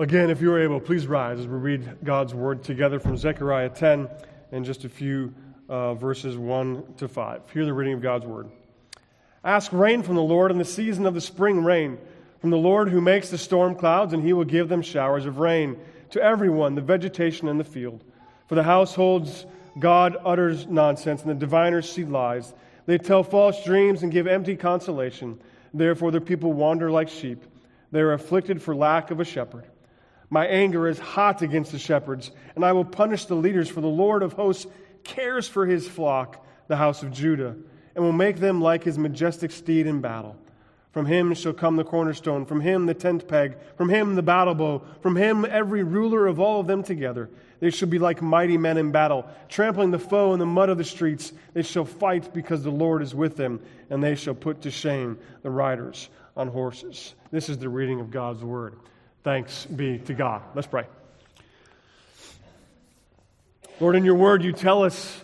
Again, if you are able, please rise as we read God's word together from Zechariah 10 and just a few uh, verses 1 to 5. Hear the reading of God's word. Ask rain from the Lord in the season of the spring rain, from the Lord who makes the storm clouds, and he will give them showers of rain to everyone, the vegetation and the field. For the households, God utters nonsense, and the diviners see lies. They tell false dreams and give empty consolation. Therefore, the people wander like sheep. They are afflicted for lack of a shepherd. My anger is hot against the shepherds, and I will punish the leaders, for the Lord of hosts cares for his flock, the house of Judah, and will make them like his majestic steed in battle. From him shall come the cornerstone, from him the tent peg, from him the battle bow, from him every ruler of all of them together. They shall be like mighty men in battle, trampling the foe in the mud of the streets. They shall fight because the Lord is with them, and they shall put to shame the riders on horses. This is the reading of God's word. Thanks be to God. Let's pray. Lord, in your word, you tell us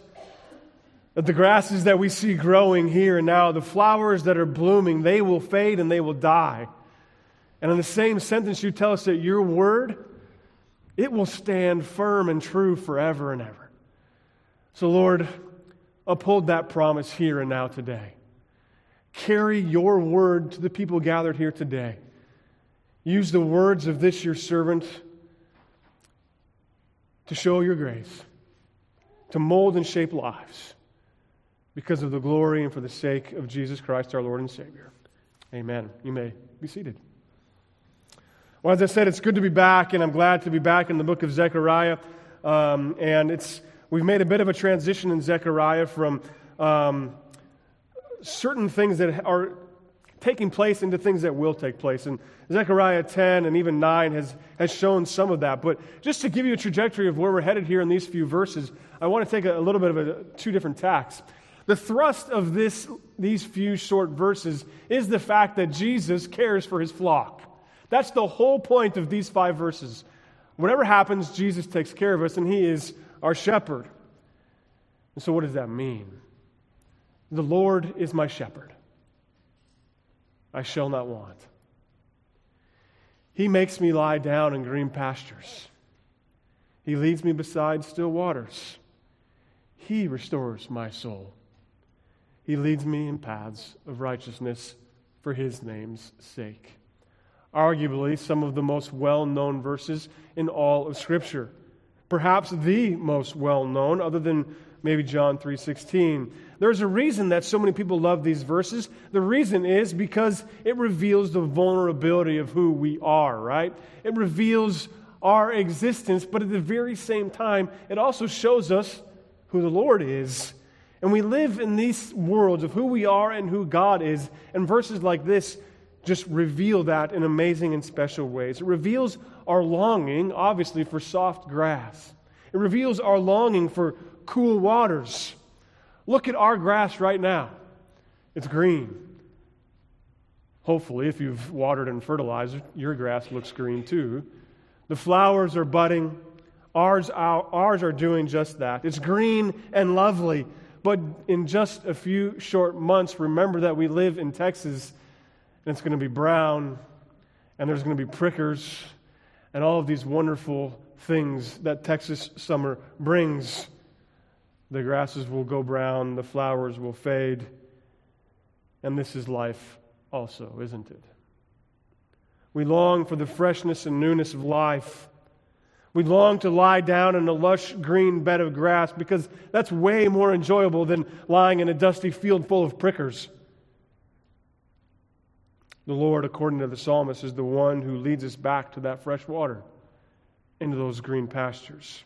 that the grasses that we see growing here and now, the flowers that are blooming, they will fade and they will die. And in the same sentence, you tell us that your word, it will stand firm and true forever and ever. So, Lord, uphold that promise here and now today. Carry your word to the people gathered here today. Use the words of this your servant to show your grace, to mold and shape lives because of the glory and for the sake of Jesus Christ, our Lord and Savior. Amen. You may be seated. Well, as I said, it's good to be back, and I'm glad to be back in the book of Zechariah. Um, and it's we've made a bit of a transition in Zechariah from um, certain things that are taking place into things that will take place. And Zechariah 10 and even 9 has, has shown some of that. But just to give you a trajectory of where we're headed here in these few verses, I want to take a, a little bit of a, two different tacks. The thrust of this, these few short verses is the fact that Jesus cares for his flock. That's the whole point of these five verses. Whatever happens, Jesus takes care of us, and he is our shepherd. And so, what does that mean? The Lord is my shepherd. I shall not want. He makes me lie down in green pastures. He leads me beside still waters. He restores my soul. He leads me in paths of righteousness for his name's sake. Arguably, some of the most well known verses in all of Scripture. Perhaps the most well known, other than maybe John 3:16. There's a reason that so many people love these verses. The reason is because it reveals the vulnerability of who we are, right? It reveals our existence, but at the very same time, it also shows us who the Lord is. And we live in these worlds of who we are and who God is. And verses like this just reveal that in amazing and special ways. It reveals our longing, obviously, for soft grass. It reveals our longing for cool waters. Look at our grass right now. It's green. Hopefully, if you've watered and fertilized, your grass looks green too. The flowers are budding. Ours, ours are doing just that. It's green and lovely. But in just a few short months, remember that we live in Texas and it's going to be brown and there's going to be prickers and all of these wonderful things that Texas summer brings. The grasses will go brown, the flowers will fade. And this is life also, isn't it? We long for the freshness and newness of life. We long to lie down in a lush green bed of grass because that's way more enjoyable than lying in a dusty field full of prickers. The Lord, according to the psalmist, is the one who leads us back to that fresh water, into those green pastures.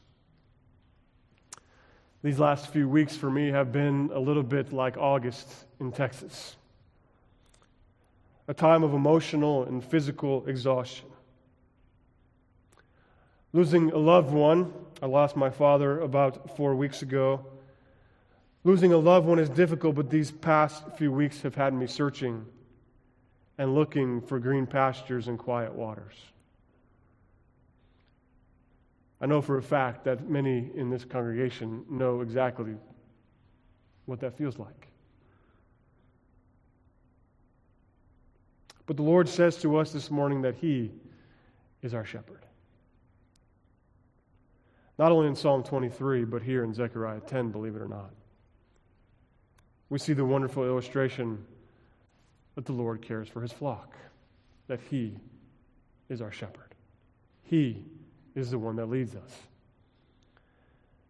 These last few weeks for me have been a little bit like August in Texas a time of emotional and physical exhaustion. Losing a loved one, I lost my father about four weeks ago. Losing a loved one is difficult, but these past few weeks have had me searching and looking for green pastures and quiet waters. I know for a fact that many in this congregation know exactly what that feels like. But the Lord says to us this morning that He is our shepherd. Not only in Psalm 23, but here in Zechariah 10, believe it or not. We see the wonderful illustration that the Lord cares for his flock, that he is our shepherd. He is the one that leads us.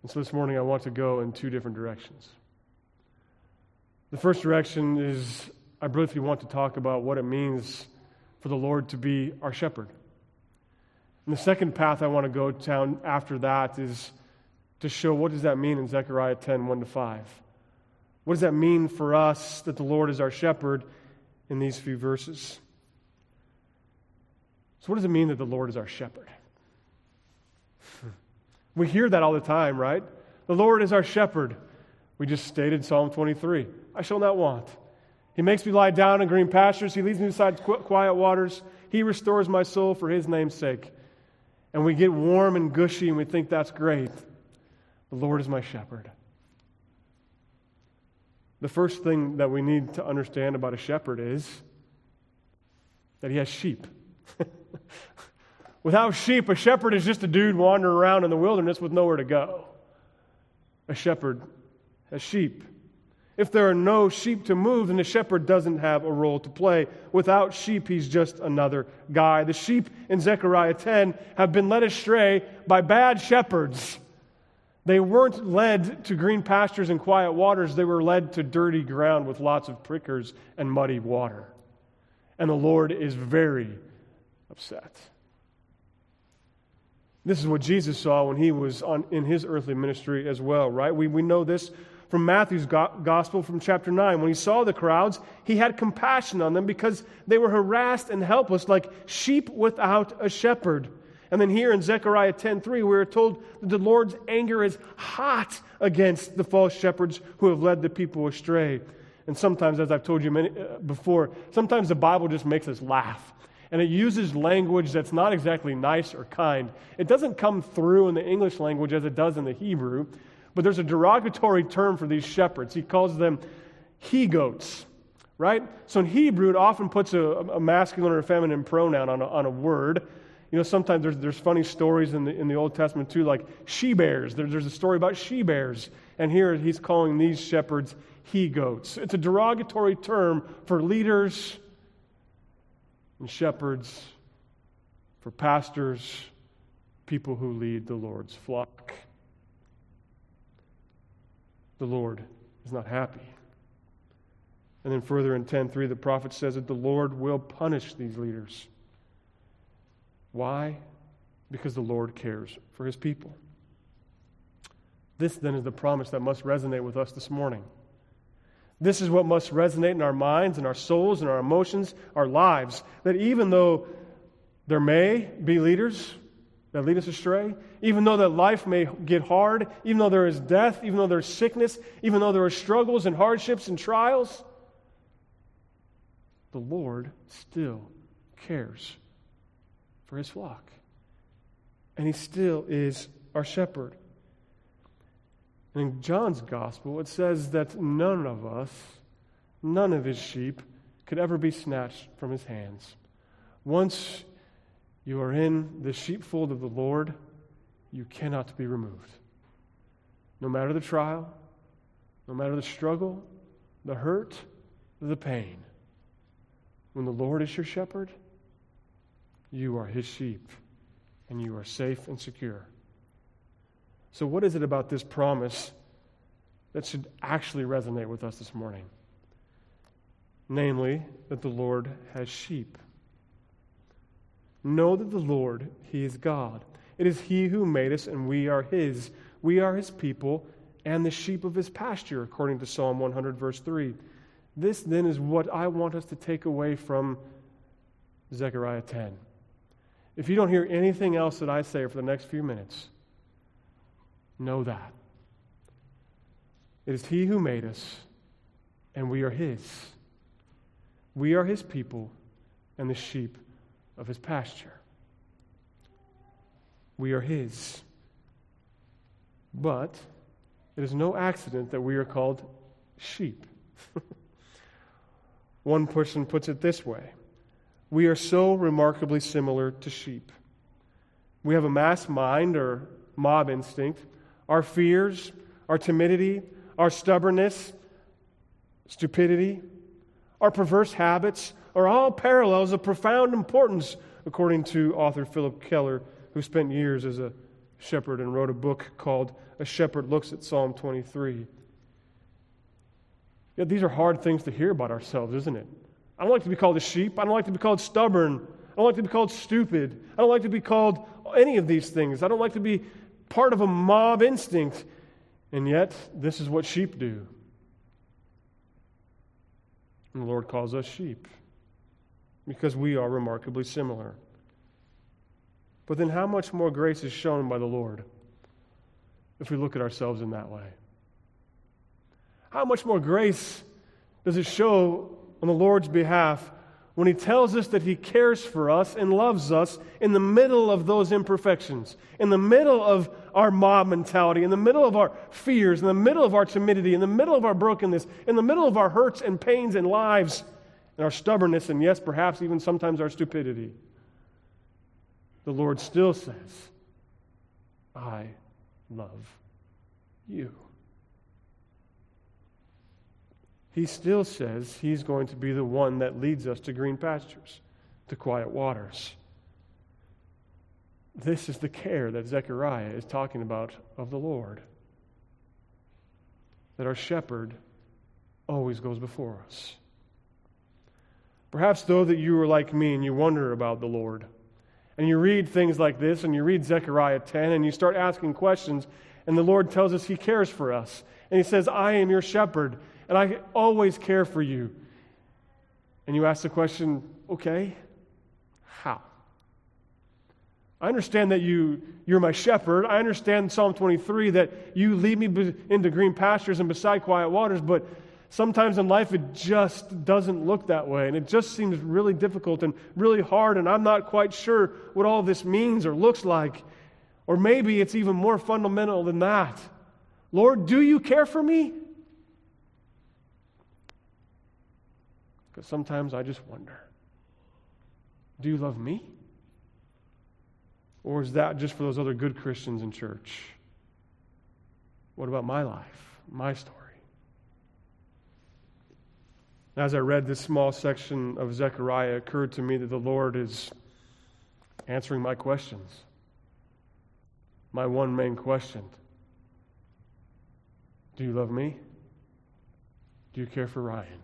And so this morning I want to go in two different directions. The first direction is I briefly want to talk about what it means for the Lord to be our shepherd. And the second path I want to go down after that is to show what does that mean in Zechariah 10, 1 to 5. What does that mean for us that the Lord is our shepherd in these few verses? So, what does it mean that the Lord is our shepherd? We hear that all the time, right? The Lord is our shepherd. We just stated Psalm 23 I shall not want. He makes me lie down in green pastures. He leads me beside quiet waters. He restores my soul for his name's sake. And we get warm and gushy and we think that's great. The Lord is my shepherd. The first thing that we need to understand about a shepherd is that he has sheep. Without sheep, a shepherd is just a dude wandering around in the wilderness with nowhere to go. A shepherd has sheep. If there are no sheep to move, then the shepherd doesn't have a role to play. Without sheep, he's just another guy. The sheep in Zechariah 10 have been led astray by bad shepherds. They weren't led to green pastures and quiet waters, they were led to dirty ground with lots of prickers and muddy water. And the Lord is very upset. This is what Jesus saw when he was on, in his earthly ministry as well, right? We, we know this from Matthew's gospel from chapter 9. When he saw the crowds, he had compassion on them because they were harassed and helpless like sheep without a shepherd. And then here in Zechariah 10:3 we are told that the Lord's anger is hot against the false shepherds who have led the people astray. And sometimes as I've told you many, uh, before, sometimes the Bible just makes us laugh and it uses language that's not exactly nice or kind. It doesn't come through in the English language as it does in the Hebrew, but there's a derogatory term for these shepherds. He calls them he goats, right? So in Hebrew, it often puts a, a masculine or a feminine pronoun on a, on a word. You know, sometimes there's, there's funny stories in the, in the Old Testament too, like she bears. There, there's a story about she bears. And here he's calling these shepherds he goats. It's a derogatory term for leaders and shepherds, for pastors, people who lead the Lord's flock. The Lord is not happy. And then further in 10:3 the prophet says that the Lord will punish these leaders. Why? Because the Lord cares for his people. This then is the promise that must resonate with us this morning. This is what must resonate in our minds and our souls and our emotions, our lives. That even though there may be leaders that lead us astray, even though that life may get hard, even though there is death, even though there's sickness, even though there are struggles and hardships and trials, the Lord still cares for his flock. And he still is our shepherd. In John's gospel, it says that none of us, none of his sheep, could ever be snatched from his hands. Once you are in the sheepfold of the Lord, you cannot be removed. No matter the trial, no matter the struggle, the hurt, the pain. When the Lord is your shepherd, you are his sheep, and you are safe and secure. So, what is it about this promise that should actually resonate with us this morning? Namely, that the Lord has sheep. Know that the Lord, He is God. It is He who made us, and we are His. We are His people and the sheep of His pasture, according to Psalm 100, verse 3. This then is what I want us to take away from Zechariah 10. If you don't hear anything else that I say for the next few minutes, Know that. It is He who made us, and we are His. We are His people and the sheep of His pasture. We are His. But it is no accident that we are called sheep. One person puts it this way We are so remarkably similar to sheep. We have a mass mind or mob instinct, our fears, our timidity, our stubbornness, stupidity, our perverse habits are all parallels of profound importance, according to author Phillip Keller, who spent years as a shepherd and wrote a book called A Shepherd Looks at Psalm 23. Yet these are hard things to hear about ourselves, isn't it? I don't like to be called a sheep. I don't like to be called stubborn. I don't like to be called stupid. I don't like to be called any of these things. I don't like to be part of a mob instinct. And yet, this is what sheep do. And the Lord calls us sheep because we are remarkably similar. But then, how much more grace is shown by the Lord if we look at ourselves in that way? How much more grace does it show on the Lord's behalf when He tells us that He cares for us and loves us in the middle of those imperfections, in the middle of our mob mentality, in the middle of our fears, in the middle of our timidity, in the middle of our brokenness, in the middle of our hurts and pains and lives, and our stubbornness, and yes, perhaps even sometimes our stupidity. The Lord still says, I love you. He still says he's going to be the one that leads us to green pastures, to quiet waters. This is the care that Zechariah is talking about of the Lord. That our shepherd always goes before us. Perhaps, though, that you are like me and you wonder about the Lord, and you read things like this, and you read Zechariah 10, and you start asking questions, and the Lord tells us He cares for us. And He says, I am your shepherd, and I always care for you. And you ask the question, okay, how? I understand that you, you're my shepherd. I understand Psalm 23 that you lead me into green pastures and beside quiet waters, but sometimes in life it just doesn't look that way. And it just seems really difficult and really hard, and I'm not quite sure what all this means or looks like. Or maybe it's even more fundamental than that. Lord, do you care for me? Because sometimes I just wonder do you love me? Or is that just for those other good Christians in church? What about my life, my story? As I read this small section of Zechariah, it occurred to me that the Lord is answering my questions. My one main question Do you love me? Do you care for Ryan?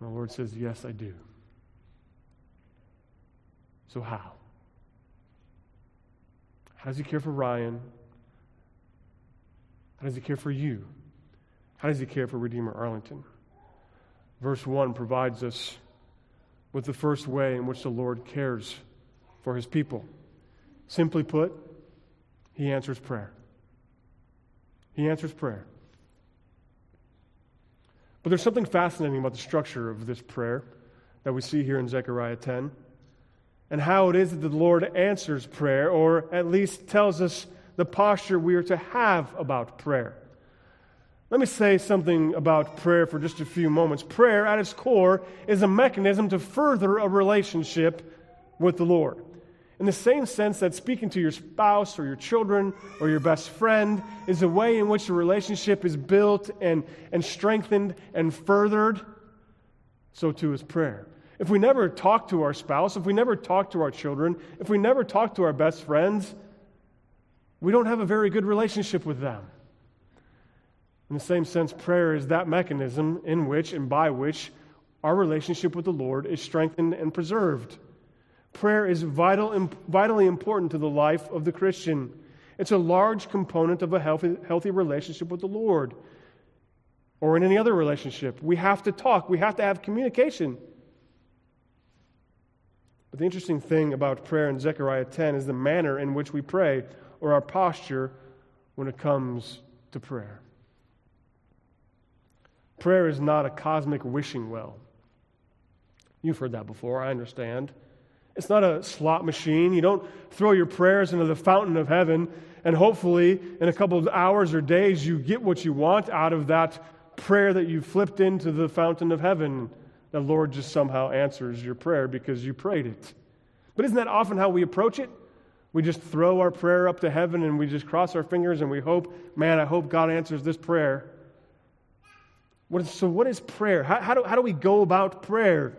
The Lord says, Yes, I do. So, how? How does He care for Ryan? How does He care for you? How does He care for Redeemer Arlington? Verse 1 provides us with the first way in which the Lord cares for His people. Simply put, He answers prayer. He answers prayer. But there's something fascinating about the structure of this prayer that we see here in Zechariah 10 and how it is that the Lord answers prayer, or at least tells us the posture we are to have about prayer. Let me say something about prayer for just a few moments. Prayer, at its core, is a mechanism to further a relationship with the Lord. In the same sense that speaking to your spouse or your children or your best friend is a way in which a relationship is built and, and strengthened and furthered, so too is prayer. If we never talk to our spouse, if we never talk to our children, if we never talk to our best friends, we don't have a very good relationship with them. In the same sense, prayer is that mechanism in which and by which our relationship with the Lord is strengthened and preserved. Prayer is vital, vitally important to the life of the Christian. It's a large component of a healthy, healthy relationship with the Lord or in any other relationship. We have to talk, we have to have communication. But the interesting thing about prayer in Zechariah 10 is the manner in which we pray or our posture when it comes to prayer. Prayer is not a cosmic wishing well. You've heard that before, I understand. It's not a slot machine. You don't throw your prayers into the fountain of heaven and hopefully in a couple of hours or days you get what you want out of that prayer that you flipped into the fountain of heaven. The Lord just somehow answers your prayer because you prayed it. But isn't that often how we approach it? We just throw our prayer up to heaven and we just cross our fingers and we hope, man, I hope God answers this prayer. What is, so, what is prayer? How, how, do, how do we go about prayer?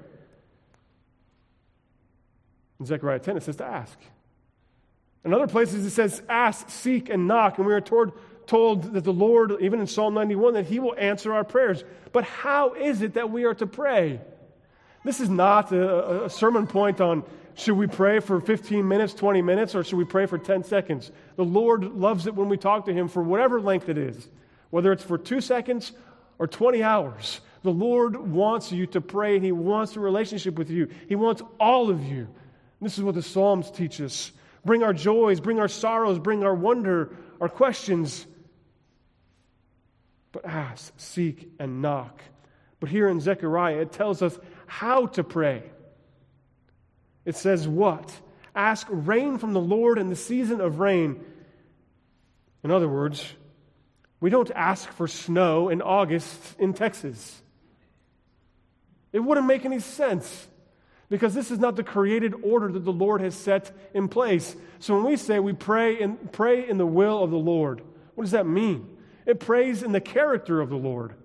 In Zechariah 10, it says to ask. In other places, it says ask, seek, and knock. And we are told, told that the Lord, even in Psalm 91, that He will answer our prayers. But how is it that we are to pray? This is not a, a sermon point on should we pray for 15 minutes, 20 minutes, or should we pray for 10 seconds? The Lord loves it when we talk to Him for whatever length it is, whether it's for two seconds or 20 hours. The Lord wants you to pray, and He wants a relationship with you. He wants all of you. This is what the Psalms teach us. Bring our joys, bring our sorrows, bring our wonder, our questions. But ask, seek, and knock. But here in Zechariah, it tells us how to pray. It says what? Ask rain from the Lord in the season of rain. In other words, we don't ask for snow in August in Texas. It wouldn't make any sense because this is not the created order that the Lord has set in place. So when we say we pray in, pray in the will of the Lord, what does that mean? It prays in the character of the Lord.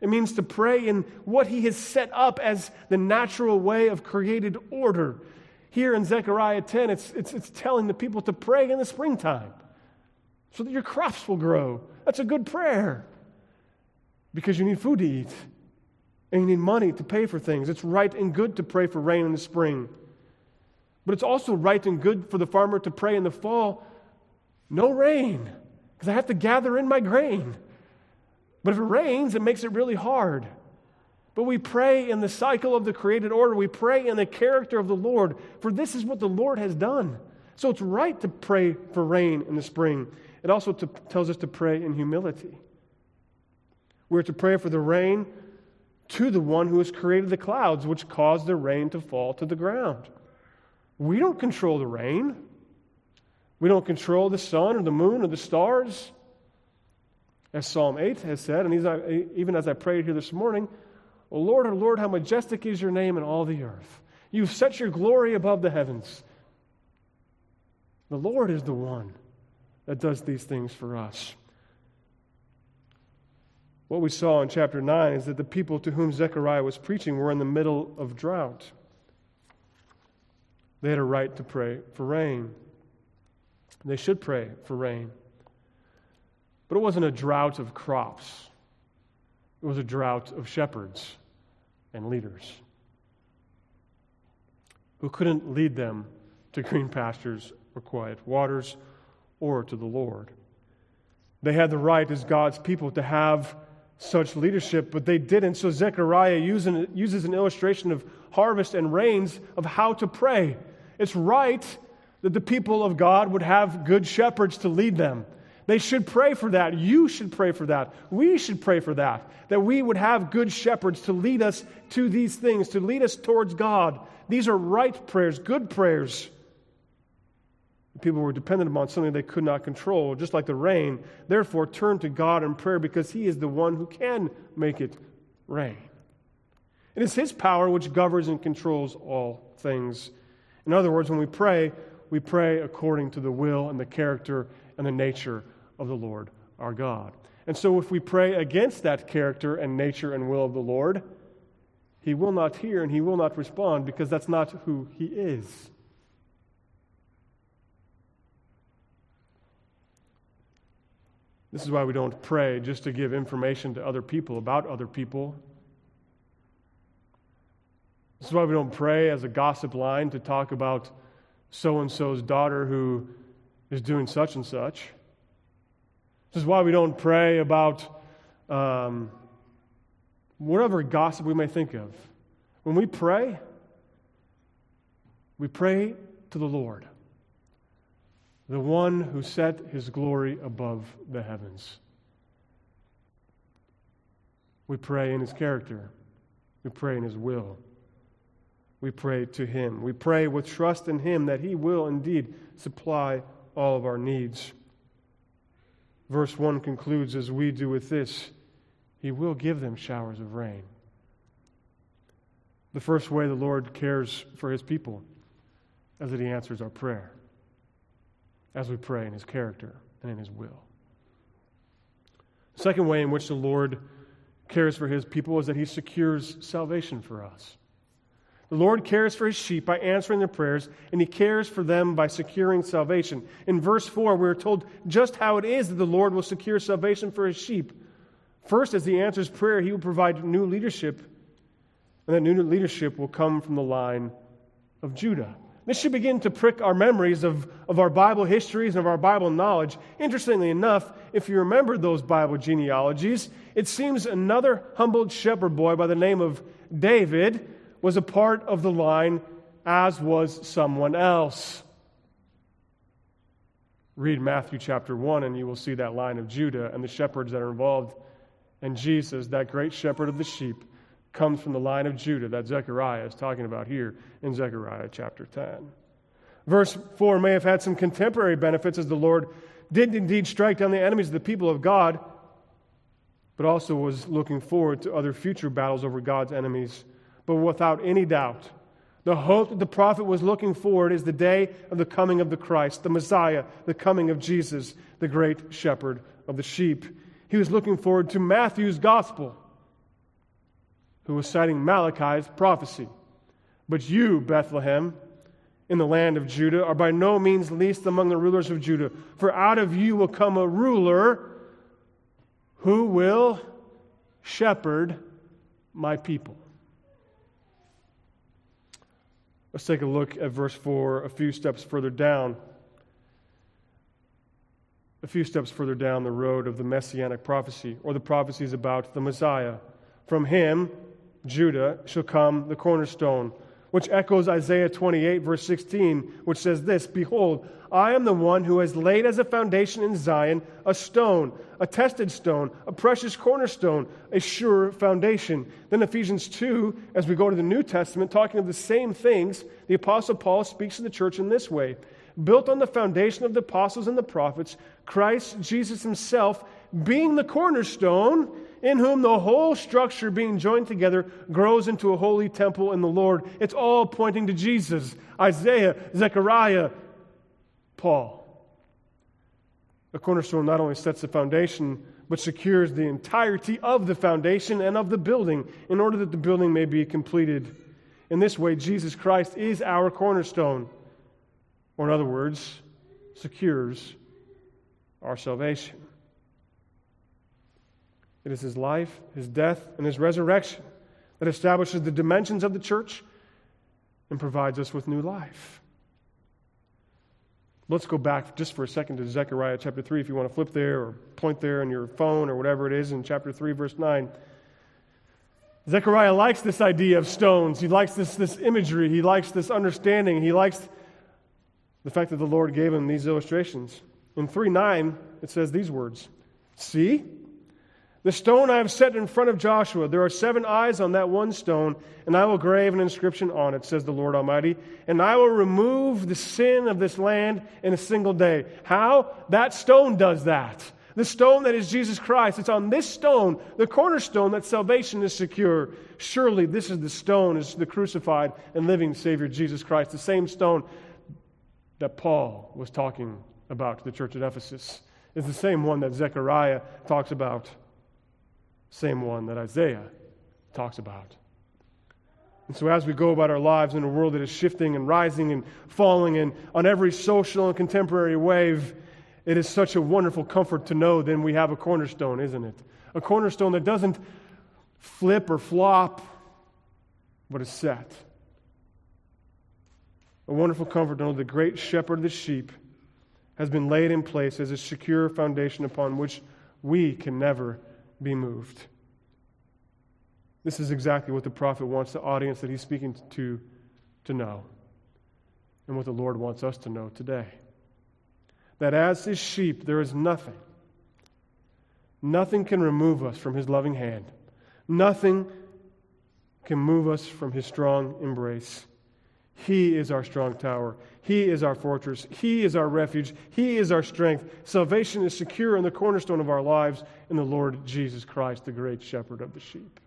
It means to pray in what He has set up as the natural way of created order. Here in Zechariah 10, it's, it's, it's telling the people to pray in the springtime so that your crops will grow. That's a good prayer because you need food to eat and you need money to pay for things. It's right and good to pray for rain in the spring. But it's also right and good for the farmer to pray in the fall no rain because I have to gather in my grain. But if it rains, it makes it really hard. But we pray in the cycle of the created order. We pray in the character of the Lord, for this is what the Lord has done. So it's right to pray for rain in the spring. It also to, tells us to pray in humility. We're to pray for the rain to the one who has created the clouds, which cause the rain to fall to the ground. We don't control the rain. We don't control the sun or the moon or the stars. As Psalm 8 has said, and even as I prayed here this morning, O Lord, O Lord, how majestic is your name in all the earth. You've set your glory above the heavens. The Lord is the one that does these things for us. What we saw in chapter 9 is that the people to whom Zechariah was preaching were in the middle of drought. They had a right to pray for rain. They should pray for rain. But it wasn't a drought of crops, it was a drought of shepherds and leaders who couldn't lead them to green pastures or quiet waters or to the Lord. They had the right as God's people to have such leadership, but they didn't. So Zechariah using, uses an illustration of harvest and rains of how to pray. It's right that the people of God would have good shepherds to lead them. They should pray for that. You should pray for that. We should pray for that. That we would have good shepherds to lead us to these things, to lead us towards God. These are right prayers, good prayers. People were dependent upon something they could not control, just like the rain. Therefore, turn to God in prayer because He is the one who can make it rain. It is His power which governs and controls all things. In other words, when we pray, we pray according to the will and the character and the nature of the Lord our God. And so, if we pray against that character and nature and will of the Lord, he will not hear and he will not respond because that's not who he is. This is why we don't pray just to give information to other people about other people. This is why we don't pray as a gossip line to talk about so and so's daughter who is doing such and such. This is why we don't pray about um, whatever gossip we may think of. When we pray, we pray to the Lord, the one who set his glory above the heavens. We pray in his character, we pray in his will. We pray to him. We pray with trust in him that he will indeed supply all of our needs. Verse 1 concludes as we do with this He will give them showers of rain. The first way the Lord cares for His people is that He answers our prayer. As we pray in his character and in his will. The second way in which the Lord cares for his people is that he secures salvation for us. The Lord cares for his sheep by answering their prayers, and he cares for them by securing salvation. In verse 4, we're told just how it is that the Lord will secure salvation for his sheep. First, as he answers prayer, he will provide new leadership, and that new leadership will come from the line of Judah. This should begin to prick our memories of, of our Bible histories and of our Bible knowledge. Interestingly enough, if you remember those Bible genealogies, it seems another humbled shepherd boy by the name of David was a part of the line, as was someone else. Read Matthew chapter 1, and you will see that line of Judah and the shepherds that are involved. And Jesus, that great shepherd of the sheep, comes from the line of Judah that Zechariah is talking about here in Zechariah chapter 10. Verse 4 may have had some contemporary benefits as the Lord did indeed strike down the enemies of the people of God, but also was looking forward to other future battles over God's enemies. But without any doubt, the hope that the prophet was looking forward is the day of the coming of the Christ, the Messiah, the coming of Jesus, the great shepherd of the sheep. He was looking forward to Matthew's gospel who was citing Malachi's prophecy. But you, Bethlehem, in the land of Judah, are by no means least among the rulers of Judah, for out of you will come a ruler who will shepherd my people. Let's take a look at verse 4 a few steps further down. A few steps further down the road of the messianic prophecy, or the prophecies about the Messiah. From him, Judah shall come the cornerstone, which echoes Isaiah 28, verse 16, which says this Behold, I am the one who has laid as a foundation in Zion a stone, a tested stone, a precious cornerstone, a sure foundation. Then Ephesians 2, as we go to the New Testament, talking of the same things, the Apostle Paul speaks to the church in this way Built on the foundation of the apostles and the prophets, Christ Jesus himself being the cornerstone in whom the whole structure being joined together grows into a holy temple in the Lord. It's all pointing to Jesus. Isaiah, Zechariah, Paul. The cornerstone not only sets the foundation, but secures the entirety of the foundation and of the building in order that the building may be completed. In this way, Jesus Christ is our cornerstone, or in other words, secures our salvation. It is his life, his death, and his resurrection that establishes the dimensions of the church and provides us with new life. Let's go back just for a second to Zechariah chapter 3, if you want to flip there or point there on your phone or whatever it is in chapter 3, verse 9. Zechariah likes this idea of stones. He likes this, this imagery. He likes this understanding. He likes the fact that the Lord gave him these illustrations. In 3 9, it says these words See, the stone I have set in front of Joshua, there are seven eyes on that one stone, and I will grave an inscription on it, says the Lord Almighty, and I will remove the sin of this land in a single day. How? That stone does that. The stone that is Jesus Christ. It's on this stone, the cornerstone, that salvation is secure. Surely this is the stone, is the crucified and living Savior Jesus Christ, the same stone that Paul was talking about to the church at Ephesus. It's the same one that Zechariah talks about same one that Isaiah talks about. And so, as we go about our lives in a world that is shifting and rising and falling, and on every social and contemporary wave, it is such a wonderful comfort to know then we have a cornerstone, isn't it? A cornerstone that doesn't flip or flop, but is set. A wonderful comfort to know the great shepherd of the sheep has been laid in place as a secure foundation upon which we can never be moved. This is exactly what the prophet wants the audience that he's speaking to to know, and what the Lord wants us to know today. That as his sheep, there is nothing, nothing can remove us from his loving hand. Nothing can move us from his strong embrace. He is our strong tower. He is our fortress. He is our refuge. He is our strength. Salvation is secure in the cornerstone of our lives in the Lord Jesus Christ, the great shepherd of the sheep.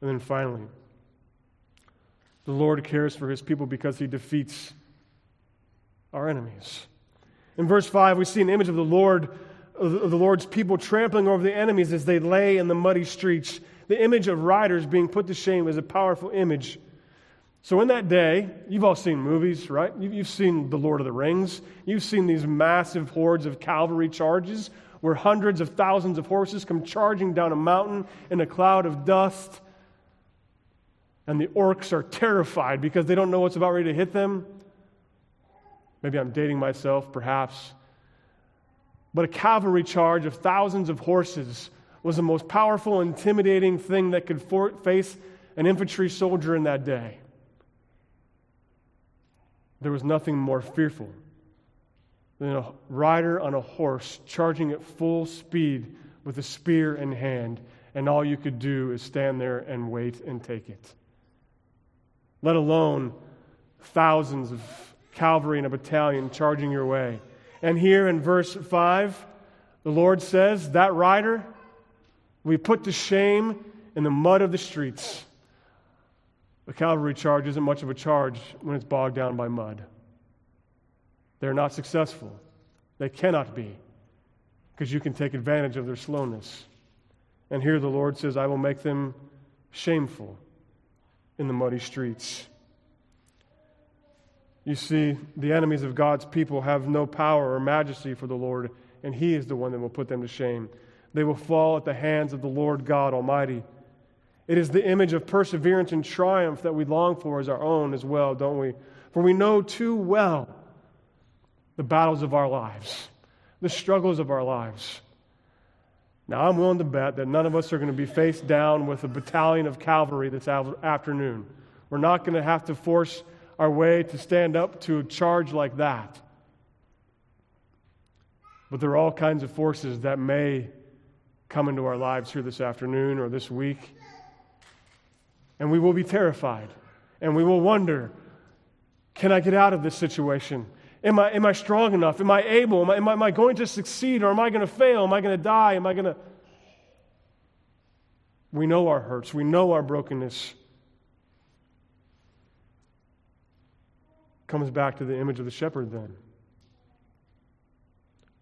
And then finally, the Lord cares for his people because he defeats our enemies. In verse 5, we see an image of the Lord, of the Lord's people trampling over the enemies as they lay in the muddy streets. The image of riders being put to shame is a powerful image. So, in that day, you've all seen movies, right? You've seen The Lord of the Rings. You've seen these massive hordes of cavalry charges where hundreds of thousands of horses come charging down a mountain in a cloud of dust. And the orcs are terrified because they don't know what's about ready to hit them. Maybe I'm dating myself, perhaps. But a cavalry charge of thousands of horses was the most powerful, intimidating thing that could for- face an infantry soldier in that day. There was nothing more fearful than a rider on a horse charging at full speed with a spear in hand, and all you could do is stand there and wait and take it. Let alone thousands of cavalry in a battalion charging your way. And here in verse 5, the Lord says, That rider we put to shame in the mud of the streets. The cavalry charge isn't much of a charge when it's bogged down by mud. They're not successful. They cannot be because you can take advantage of their slowness. And here the Lord says, I will make them shameful in the muddy streets. You see, the enemies of God's people have no power or majesty for the Lord, and He is the one that will put them to shame. They will fall at the hands of the Lord God Almighty. It is the image of perseverance and triumph that we long for as our own as well, don't we? For we know too well the battles of our lives, the struggles of our lives. Now, I'm willing to bet that none of us are going to be faced down with a battalion of cavalry this afternoon. We're not going to have to force our way to stand up to a charge like that. But there are all kinds of forces that may come into our lives here this afternoon or this week. And we will be terrified. And we will wonder can I get out of this situation? Am I, am I strong enough? Am I able? Am I, am I, am I going to succeed or am I going to fail? Am I going to die? Am I going to. We know our hurts, we know our brokenness. Comes back to the image of the shepherd then,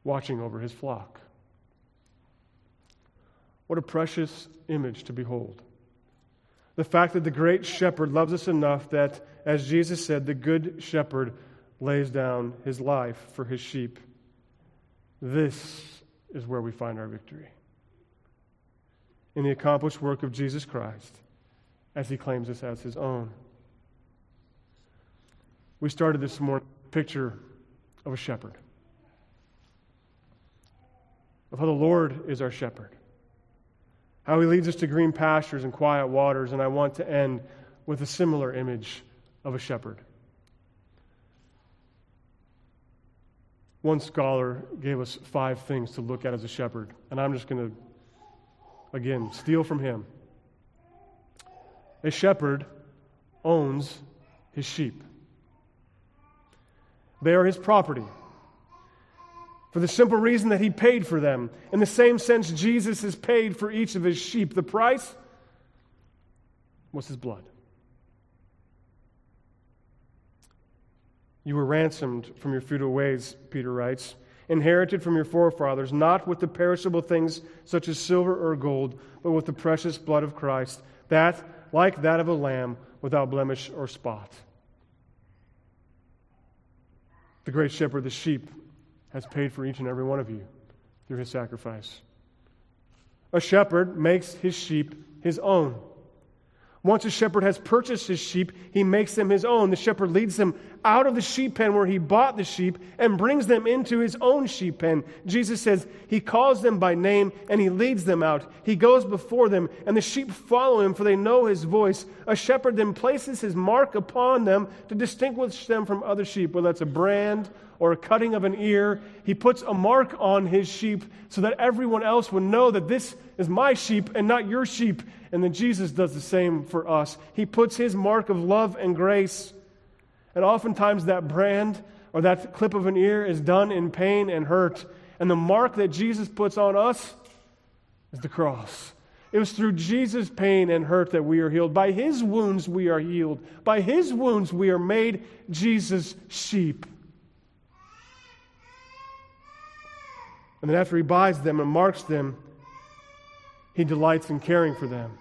watching over his flock. What a precious image to behold. The fact that the great shepherd loves us enough that, as Jesus said, the good shepherd lays down his life for his sheep. This is where we find our victory. In the accomplished work of Jesus Christ, as he claims us as his own. We started this morning picture of a shepherd, of how the Lord is our shepherd, how he leads us to green pastures and quiet waters, and I want to end with a similar image of a shepherd. One scholar gave us five things to look at as a shepherd, and I'm just going to, again, steal from him. A shepherd owns his sheep. They are his property. For the simple reason that he paid for them. In the same sense, Jesus has paid for each of his sheep. The price was his blood. You were ransomed from your futile ways, Peter writes, inherited from your forefathers, not with the perishable things such as silver or gold, but with the precious blood of Christ, that, like that of a lamb, without blemish or spot. The great shepherd, the sheep, has paid for each and every one of you through his sacrifice. A shepherd makes his sheep his own. Once a shepherd has purchased his sheep, he makes them his own. The shepherd leads them out of the sheep pen where he bought the sheep and brings them into his own sheep pen. Jesus says he calls them by name and he leads them out. He goes before them and the sheep follow him for they know his voice. A shepherd then places his mark upon them to distinguish them from other sheep, whether that's a brand or a cutting of an ear. He puts a mark on his sheep so that everyone else would know that this is my sheep and not your sheep. And then Jesus does the same for us. He puts his mark of love and grace. And oftentimes that brand or that clip of an ear is done in pain and hurt. And the mark that Jesus puts on us is the cross. It was through Jesus' pain and hurt that we are healed. By his wounds we are healed. By his wounds we are made Jesus' sheep. And then after he buys them and marks them, he delights in caring for them.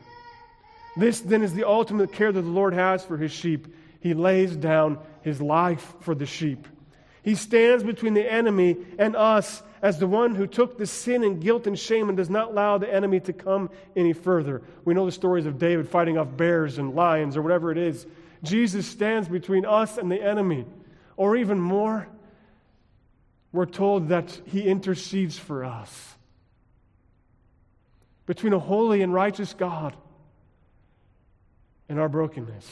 This then is the ultimate care that the Lord has for his sheep. He lays down his life for the sheep. He stands between the enemy and us as the one who took the sin and guilt and shame and does not allow the enemy to come any further. We know the stories of David fighting off bears and lions or whatever it is. Jesus stands between us and the enemy. Or even more, we're told that he intercedes for us. Between a holy and righteous God and our brokenness,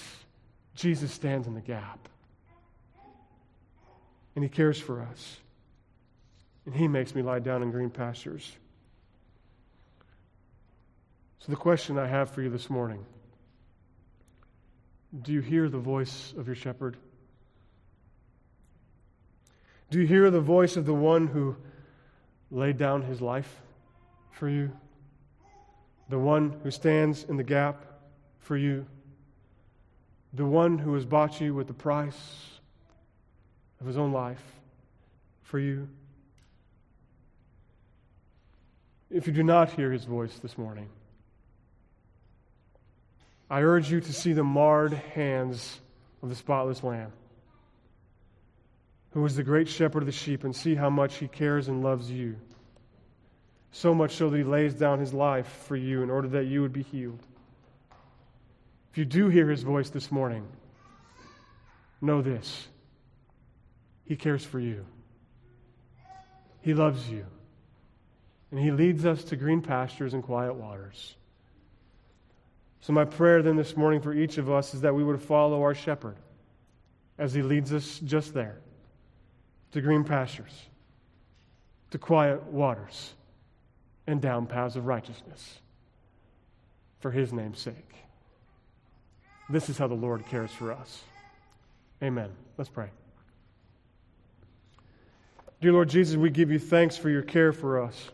Jesus stands in the gap. And he cares for us. And he makes me lie down in green pastures. So, the question I have for you this morning do you hear the voice of your shepherd? Do you hear the voice of the one who laid down his life for you? The one who stands in the gap for you? The one who has bought you with the price of his own life for you? If you do not hear his voice this morning, I urge you to see the marred hands of the spotless Lamb who is the great shepherd of the sheep, and see how much he cares and loves you. So much so that he lays down his life for you in order that you would be healed. If you do hear his voice this morning, know this He cares for you, He loves you, and He leads us to green pastures and quiet waters. So, my prayer then this morning for each of us is that we would follow our shepherd as he leads us just there to green pastures, to quiet waters, and down paths of righteousness for his name's sake. This is how the Lord cares for us. Amen. Let's pray. Dear Lord Jesus, we give you thanks for your care for us.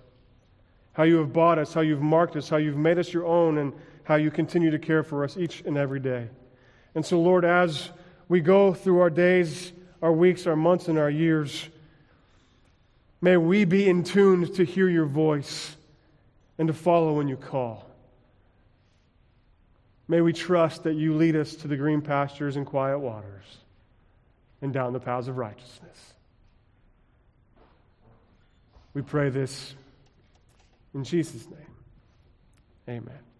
How you have bought us, how you've marked us, how you've made us your own, and how you continue to care for us each and every day. And so, Lord, as we go through our days, our weeks, our months, and our years. May we be in tune to hear your voice and to follow when you call. May we trust that you lead us to the green pastures and quiet waters and down the paths of righteousness. We pray this in Jesus' name. Amen.